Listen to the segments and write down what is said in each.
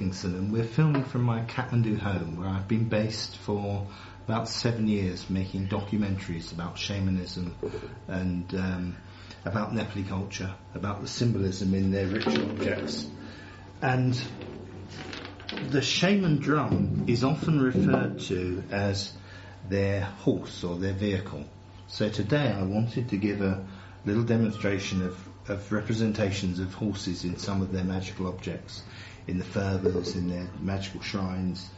And we're filming from my Kathmandu home, where I've been based for about seven years, making documentaries about shamanism and um, about Nepali culture, about the symbolism in their ritual objects. And the shaman drum is often referred to as their horse or their vehicle. So today I wanted to give a little demonstration of, of representations of horses in some of their magical objects, in the phurbas, in their magical shrines.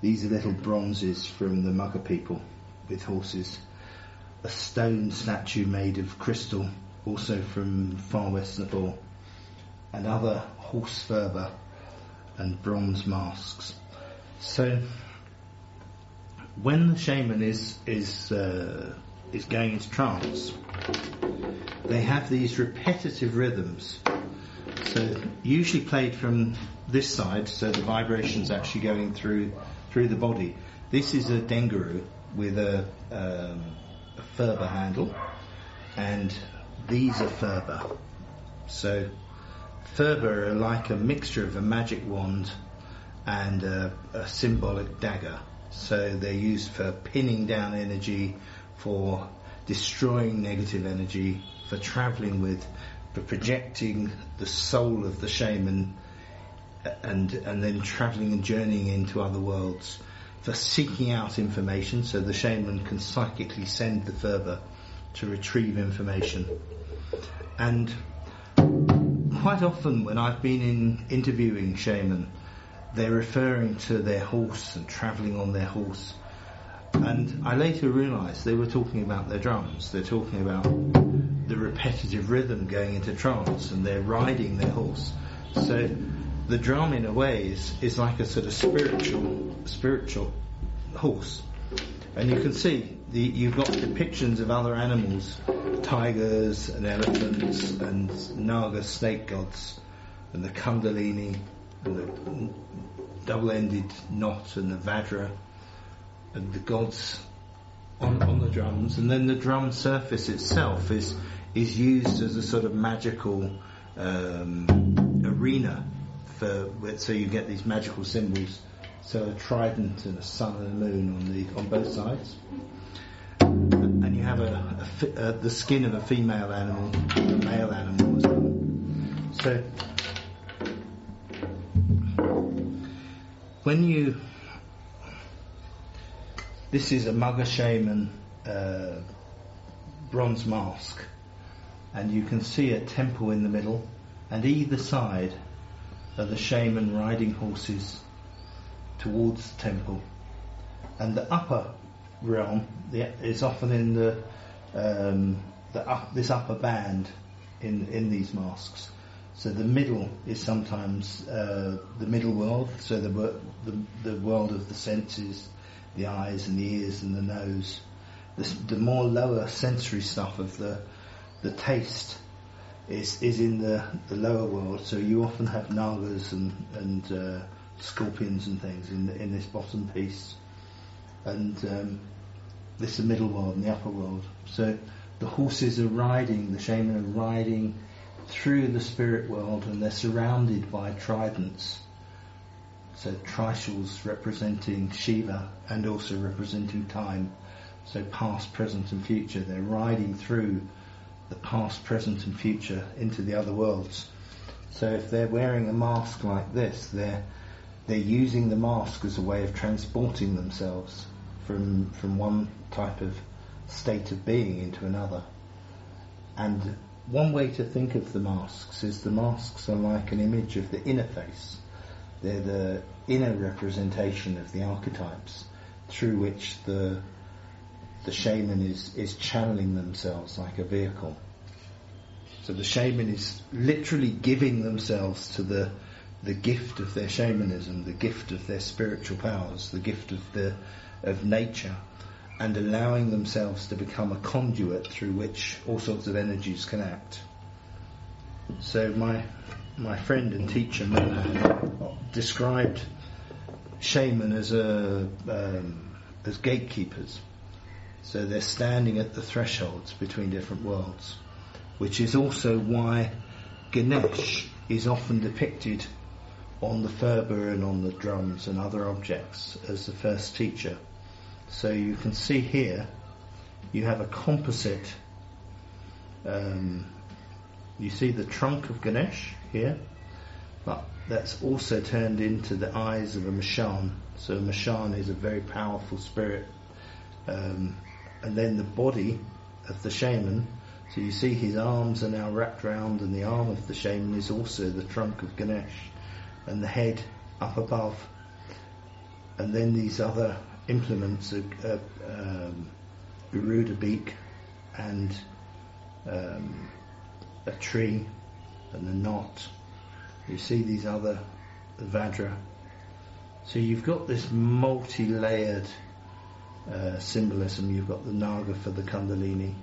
These are little bronzes from the Magar people with horses. A stone statue made of crystal, also from far west Nepal. and other horse phurba and bronze masks. So when the shaman is is uh, is going into trance, they have these repetitive rhythms. So usually played from this side, so the vibration's actually going through through the body. This is a dhyangro with a, um, a phurba handle, and these are phurba. So phurba are like a mixture of a magic wand and a, a symbolic dagger. So they're used for pinning down energy, for destroying negative energy, for traveling with, for projecting the soul of the shaman and and then traveling and journeying into other worlds, for seeking out information so the shaman can psychically send the phurba to retrieve information. And quite often when I've been in interviewing shaman, they're referring to their horse and travelling on their horse. And I later realised they were talking about their drums. They're talking about the repetitive rhythm going into trance, and they're riding their horse. So the drum, in a way, is, is like a sort of spiritual spiritual horse. And you can see the, you've got depictions of other animals, tigers and elephants and naga snake gods, and the kundalini and the double-ended knot and the vajra and the gods on, on the drums, and then the drum surface itself is is used as a sort of magical um, arena for so you get these magical symbols. So a trident and a sun and a moon on the on both sides, and you have a, a, a the skin of a female animal, a male animal as well. So when you this is a Magar shaman uh, bronze mask, and you can see a temple in the middle, and either side are the shaman riding horses towards the temple, and the upper realm is often in the um, the up, this upper band in in these masks. So the middle is sometimes uh, the middle world, so the, the, the world of the senses, the eyes and the ears and the nose. The, the more lower sensory stuff of the the taste is is in the, the lower world. So you often have nagas and and uh, scorpions and things in in this bottom piece, and um, this is the middle world and the upper world. So the horses are riding, the shaman are riding through the spirit world, and they're surrounded by tridents. So trishul's representing Shiva and also representing time. So past, present, and future. They're riding through the past, present, and future into the other worlds. So if they're wearing a mask like this, they're they're using the mask as a way of transporting themselves from from one type of state of being into another. And one way to think of the masks is the masks are like an image of the inner face. They're the inner representation of the archetypes through which the the shaman is, is channeling themselves like a vehicle. So the shaman is literally giving themselves to the the gift of their shamanism, the gift of their spiritual powers, the gift of the of nature, and allowing themselves to become a conduit through which all sorts of energies can act. So my my friend and teacher described shaman as a um, as gatekeepers. So they're standing at the thresholds between different worlds, which is also why Ganesh is often depicted on the Phurba and on the drums and other objects as the first teacher. So you can see here, you have a composite. Um, you see the trunk of Ganesh here, but that's also turned into the eyes of a Mashan. So Mashan is a very powerful spirit. Um, and then the body of the shaman, so you see his arms are now wrapped round and the arm of the shaman is also the trunk of Ganesh and the head up above. And then these other implements are, are um, beak and um, a tree and a knot. You see these other Vajra. So you've got this multi-layered uh, symbolism. You've got the Naga for the Kundalini,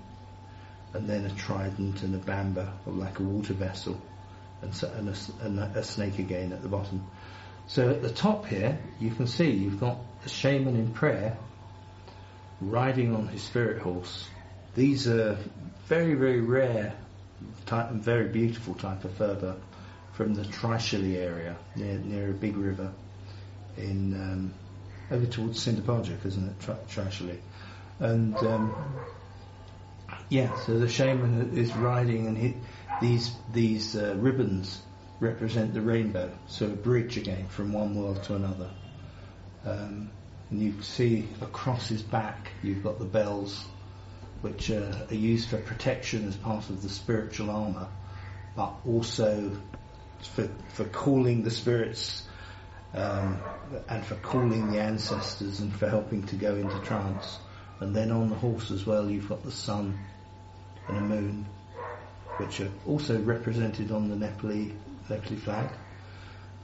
and then a trident and a bumpa, or like a water vessel, and, so, and, a, and a snake again at the bottom. So at the top here, you can see you've got the shaman in prayer riding on his spirit horse. These are very, very rare type very beautiful type of Phurba from the Trishuli area near, near a big river in um, over towards Sindhupalchok, isn't it? Trishuli. And um, yeah, so the shaman is riding, and he, these these uh, ribbons represent the rainbow, so a bridge again from one world to another. Um, and you see across his back, you've got the bells, which are used for protection as part of the spiritual armor, but also for for calling the spirits um, and for calling the ancestors and for helping to go into trance. And then on the horse as well, you've got the sun and a moon, which are also represented on the Nepali, Nepali flag.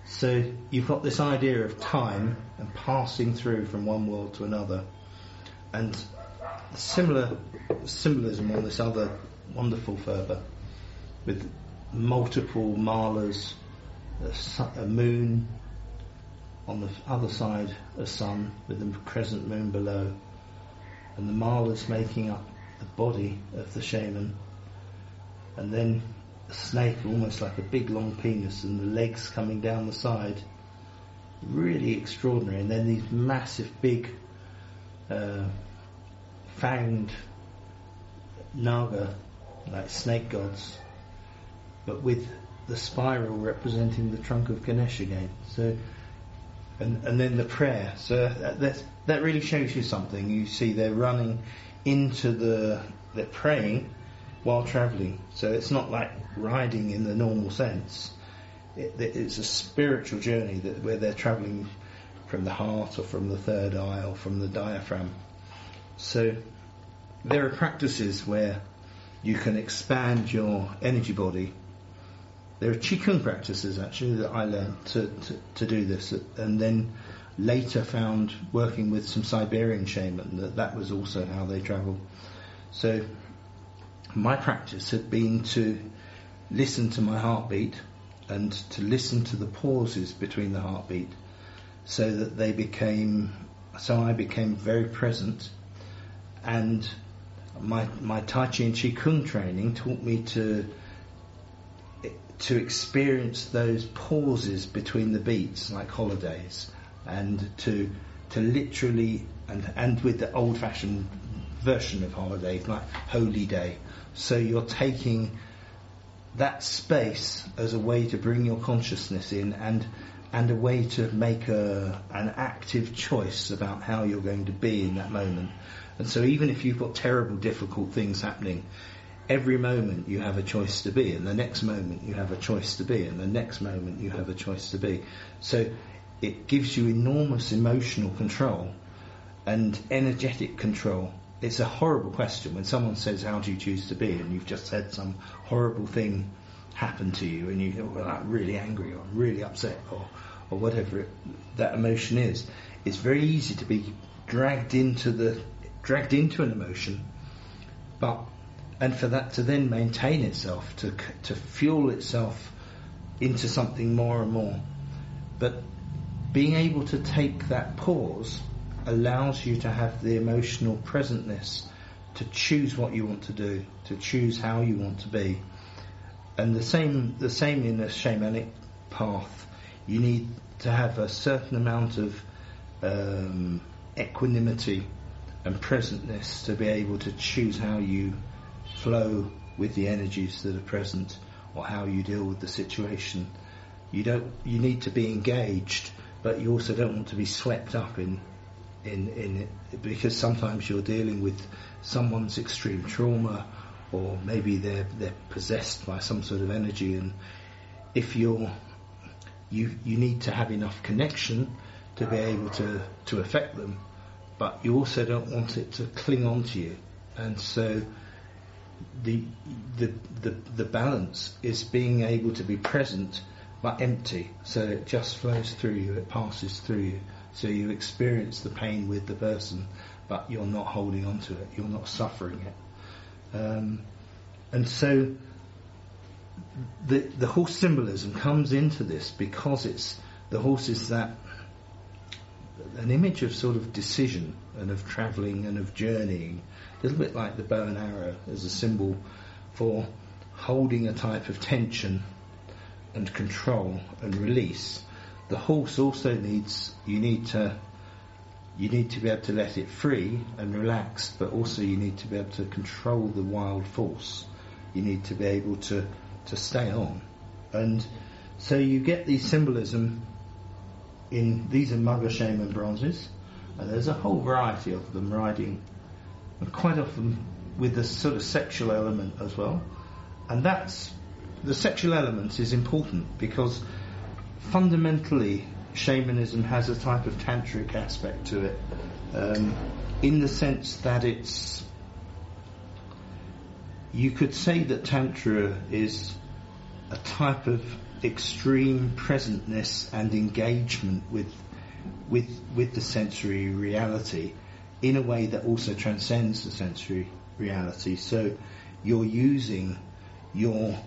So you've got this idea of time and passing through from one world to another, and similar symbolism on this other wonderful Phurba with multiple malas, a, a moon, on the other side a sun with the crescent moon below, and the malas making up the body of the shaman, and then a snake almost like a big long penis and the legs coming down the side. Really extraordinary. And then these massive big uh, fanged naga, like snake gods, but with the spiral representing the trunk of Ganesh again. So, and, and then the prayer. So uh, that, that really shows you something. You see they're running into the, they're praying while travelling. So it's not like riding in the normal sense. It, it's a spiritual journey that where they're travelling from the heart or from the third eye or from the diaphragm. So there are practices where you can expand your energy body. There are qigong practices actually that I learned to, to, to do this, and then later found working with some Siberian shaman that that was also how they travel. So my practice had been to listen to my heartbeat and to listen to the pauses between the heartbeat so that they became so I became very present and my my Tai Chi and Kung training taught me to to experience those pauses between the beats like holidays and to to literally and and with the old fashioned version of holiday like holy day so you're taking that space as a way to bring your consciousness in and and a way to make a, an active choice about how you're going to be in that moment. And so even if you've got terrible, difficult things happening, every moment you have a choice to be, and the next moment you have a choice to be, and the next moment you have a choice to be. So it gives you enormous emotional control and energetic control it's a horrible question when someone says, "How do you choose to be?" and you've just had some horrible thing happen to you, and you feel well, I'm really angry or I'm really upset or or whatever it, that emotion is. It's very easy to be dragged into the dragged into an emotion, but and for that to then maintain itself to to fuel itself into something more and more, but being able to take that pause allows you to have the emotional presentness to choose what you want to do, to choose how you want to be. And the same, the same in the shamanic path. you need to have a certain amount of um, equanimity and presentness to be able to choose how you flow with the energies that are present or how you deal with the situation. You don't. You need to be engaged, but you also don't want to be swept up in in in it because sometimes you're dealing with someone's extreme trauma or maybe they're they're possessed by some sort of energy and if you're you you need to have enough connection to be able to to affect them but you also don't want it to cling on to you. And so the the the the balance is being able to be present but empty. So it just flows through you it passes through you. So you experience the pain with the person but you're not holding on to it you're not suffering it. Um, and so the the horse symbolism comes into this because it's the horse is that an image of sort of decision and of travelling and of journeying, a little bit like the bow and arrow as a symbol for holding a type of tension and control and release. The horse also needs you need to you need to be able to let it free and relax, but also you need to be able to control the wild force. You need to be able to to stay on. And so you get the symbolism in, these are Magar Shaman bronzes, and there's a whole variety of them riding, and quite often with the sort of sexual element as well. And that's, the sexual element is important because fundamentally shamanism has a type of tantric aspect to it, um, in the sense that it's you could say that Tantra is a type of extreme presentness and engagement with, with, with the sensory reality in a way that also transcends the sensory reality. So you're using your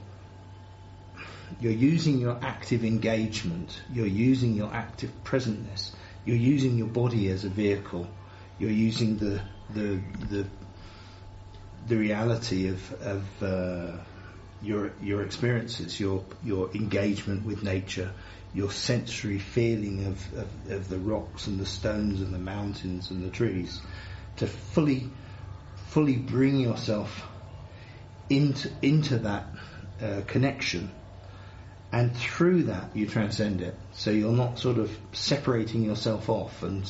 you're using your active engagement, you're using your active presentness, you're using your body as a vehicle, you're using the the the the reality of, of uh, your your experiences, your your engagement with nature, your sensory feeling of, of, of, the rocks and the stones and the mountains and the trees, to fully fully bring yourself into into that uh, connection, and through that you transcend it. So you're not sort of separating yourself off and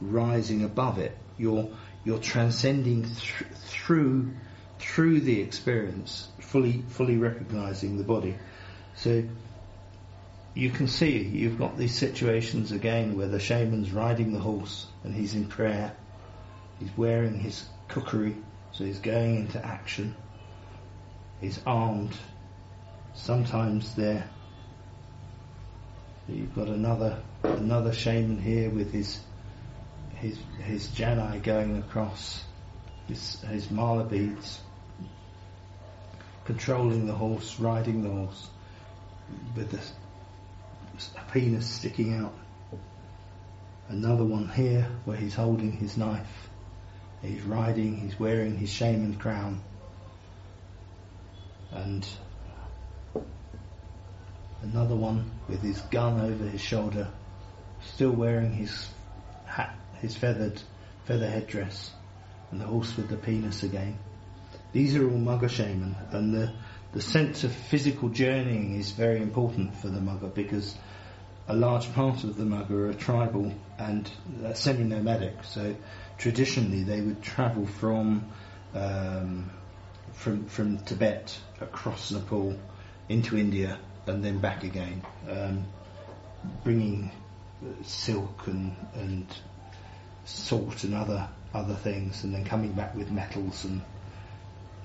rising above it. You're you're transcending th- through through the experience, fully fully recognizing the body. So you can see you've got these situations again where the shaman's riding the horse and he's in prayer. He's wearing his kukri, so he's going into action. He's armed. Sometimes there you've got another another shaman here with his his his janai going across his his mala beads, controlling the horse, riding the horse, with the penis sticking out. Another one here where he's holding his knife. He's riding, he's wearing his shaman crown. And another one with his gun over his shoulder, still wearing his hat his feathered feather headdress, and the horse with the penis again. These are all Magar shaman, and the the sense of physical journeying is very important for the Magar because a large part of the Magar are tribal and uh, semi-nomadic. So traditionally, they would travel from um, from from Tibet across Nepal into India and then back again, um, bringing silk and and salt and other other things, and then coming back with metals and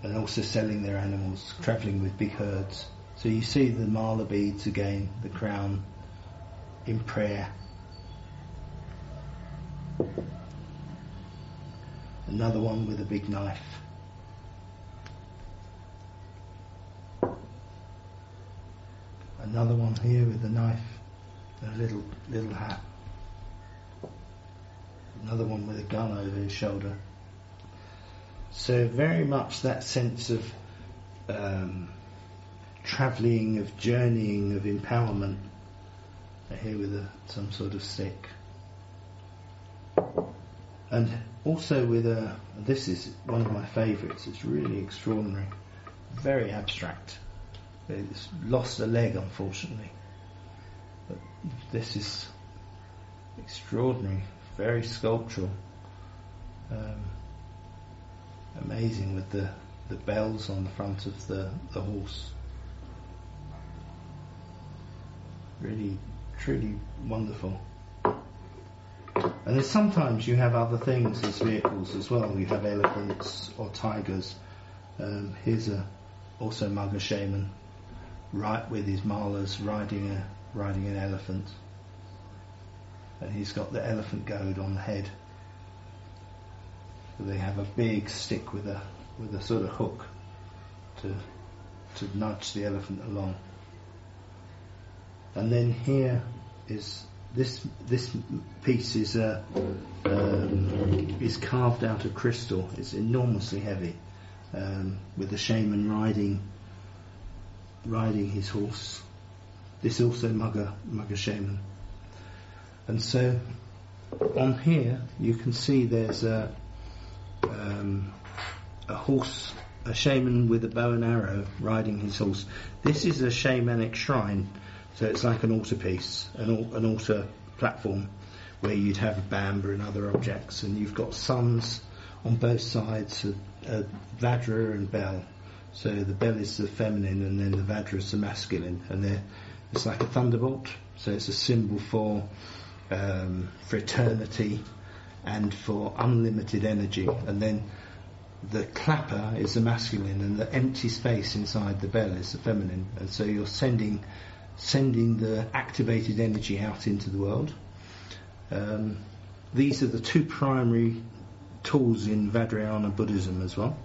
and also selling their animals, travelling with big herds. So you see the mala beads again, the crown in prayer. Another one with a big knife. Another one here with a knife and a little little hat another one with a gun over his shoulder. So very much that sense of um, travelling, of journeying, of empowerment, here with a, some sort of stick. And also with a, this is one of my favourites, it's really extraordinary, very abstract. It's lost a leg unfortunately. But this is extraordinary, very sculptural. Um, amazing with the, the bells on the front of the, the horse. Really, truly wonderful. And then sometimes you have other things as vehicles as well. You have elephants or tigers. Um, here's a also Magar shaman, right with his malas riding a riding an elephant, and he's got the elephant goad on the head. They have a big stick with a with a sort of hook to to nudge the elephant along. And then here is this this piece is uh, um, is carved out of crystal. It's enormously heavy, um, with the shaman riding riding his horse. This also Magar Magar shaman. And so on here you can see there's a um, a horse, a shaman with a bow and arrow riding his horse. This is a shamanic shrine so it's like an altarpiece, an, an altar platform where you'd have bumpa and other objects, and you've got suns on both sides, a, a Vajra and Bell. So the Bell is the feminine, and then the Vajra is the masculine, and they're, it's like a thunderbolt. So it's a symbol for um, for eternity and for unlimited energy, and then the clapper is the masculine, and the empty space inside the bell is the feminine, and so you're sending sending the activated energy out into the world. Um, these are the two primary tools in Vajrayana Buddhism as well.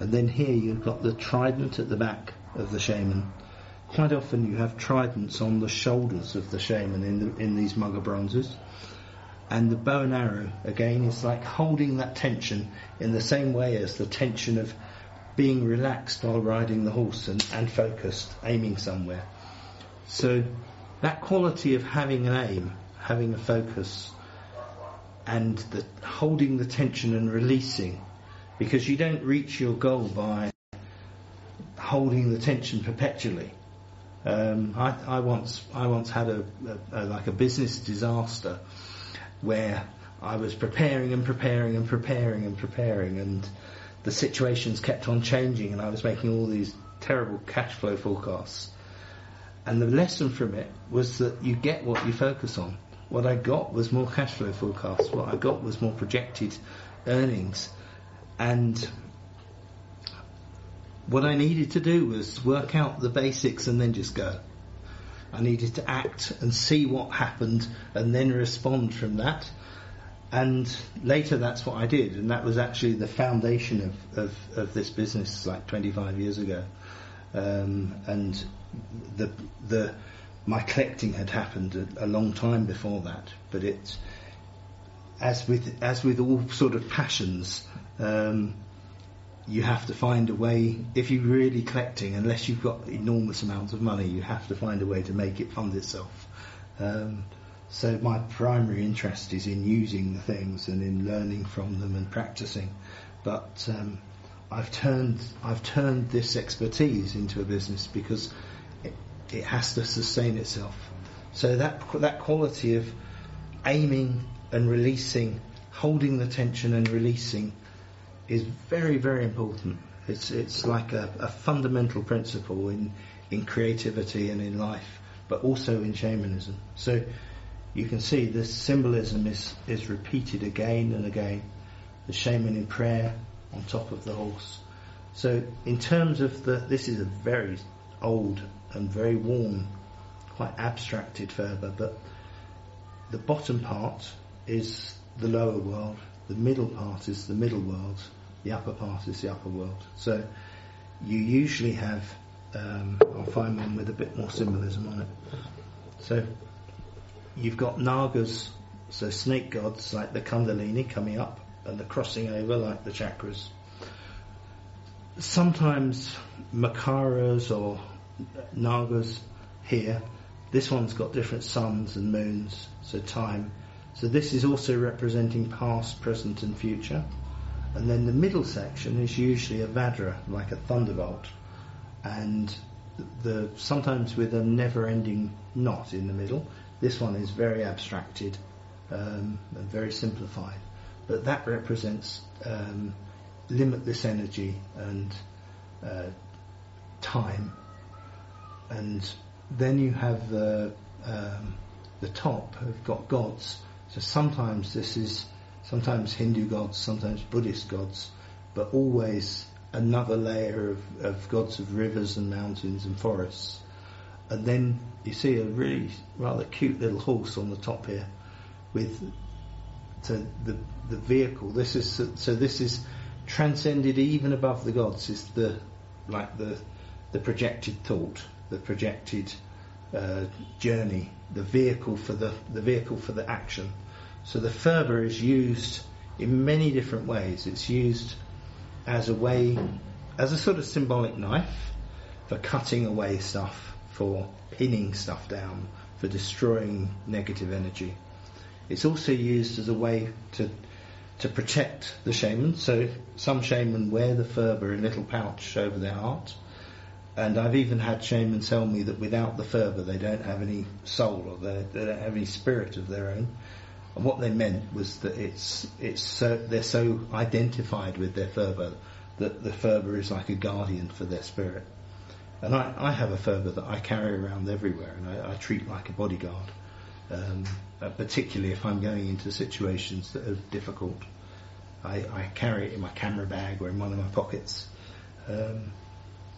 And then here you've got the trident at the back of the shaman. Quite often you have tridents on the shoulders of the shaman in, the, in these Magar bronzes. And the bow and arrow, again, is like holding that tension in the same way as the tension of being relaxed while riding the horse and, and focused, aiming somewhere. So that quality of having an aim, having a focus, and the, holding the tension and releasing, because you don't reach your goal by holding the tension perpetually. Um, I, I, once I once had a, a, a, like a business disaster where I was preparing and preparing and preparing and preparing, and the situations kept on changing, and I was making all these terrible cash flow forecasts. And the lesson from it was that you get what you focus on. What I got was more cash flow forecasts. What I got was more projected earnings. And what I needed to do was work out the basics and then just go. I needed to act and see what happened and then respond from that. And later that's what I did. And that was actually the foundation of, of, of this business like 25 years ago. Um, and the the my collecting had happened a, a, long time before that, but it's as with as with all sort of passions, um, you have to find a way. If you're really collecting, unless you've got enormous amounts of money, you have to find a way to make it fund itself. Um, so my primary interest is in using the things and in learning from them and practicing, but um, I've turned I've turned this expertise into a business because it, it has to sustain itself. So that that quality of aiming and releasing, holding the tension and releasing, is very very important. It's it's like a, a fundamental principle in in creativity and in life, but also in shamanism. So you can see this symbolism is is repeated again and again. The shaman in prayer, on top of the horse. So in terms of the, this is a very old and very worn, quite abstracted phurba, but the bottom part is the lower world, the middle part is the middle world, the upper part is the upper world. So you usually have, um, I'll find one with a bit more symbolism on it. So you've got nagas, so snake gods like the Kundalini coming up, and the crossing over like the chakras. Sometimes makaras or nagas here This one's got different suns and moons, so time. So this is also representing past, present, and future. And then the middle section is usually a Vajra, like a thunderbolt, and the sometimes with a never-ending knot in the middle. This one is very abstracted um, and very simplified, but that represents um, limitless energy and uh, time. And then you have the um, the top have got gods. So sometimes this is sometimes Hindu gods, sometimes Buddhist gods, but always another layer of, of gods of rivers and mountains and forests. And then you see a really rather cute little horse on the top here with so the the vehicle. This is so this is transcended even above the gods. Is the like the the projected thought, the projected uh, journey, the vehicle for the the vehicle for the action. So the phurba is used in many different ways. It's used as a way, as a sort of symbolic knife for cutting away stuff, for pinning stuff down, for destroying negative energy. It's also used as a way to to protect the shaman. So some shaman wear the phurba in a little pouch over their heart. And I've even had shamans tell me that without the phurba they don't have any soul or they don't have any spirit of their own. And what they meant was that it's it's so they're so identified with their phurba that the phurba is like a guardian for their spirit. And I, I have a phurba that I carry around everywhere, and I, I treat like a bodyguard, um, uh, particularly if I'm going into situations that are difficult. I, I, carry it in my camera bag or in one of my pockets. Um,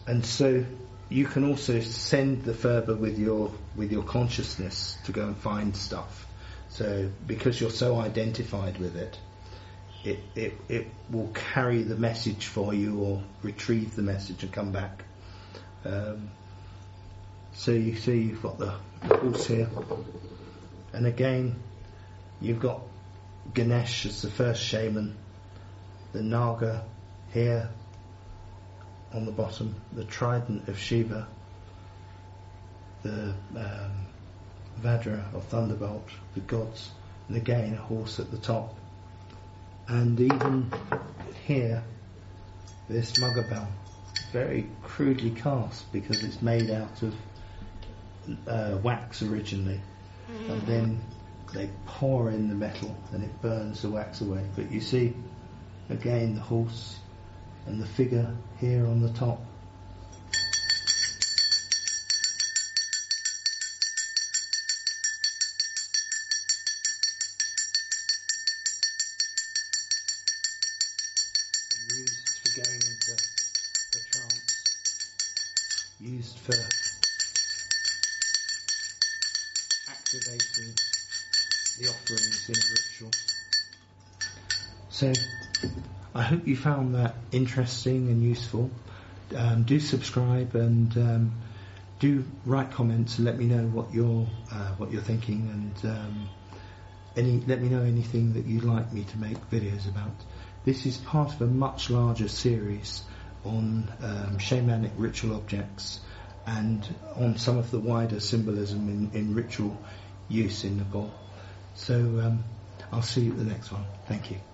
and so you can also send the phurba with your with your consciousness to go and find stuff. So because you're so identified with it, it, it, it will carry the message for you or retrieve the message and come back. Um, so you see you've got the, the horse here. And again, you've got Ganesh as the first shaman, the Naga here on the bottom, the trident of Shiva, the um, Vajra or Thunderbolt, the gods, and again a horse at the top. And even here, this Magar bell, very crudely cast because it's made out of uh, wax originally, and then they pour in the metal and it burns the wax away. But you see, again, the horse and the figure here on the top activating the offerings in a ritual. So, I hope you found that interesting and useful. Um, do subscribe and um, do write comments and let me know what you're uh, what you're thinking and um, any let me know anything that you'd like me to make videos about. This is part of a much larger series on um, shamanic ritual objects and on some of the wider symbolism in, in ritual use in Nepal. So um, I'll see you at the next one. Thank you.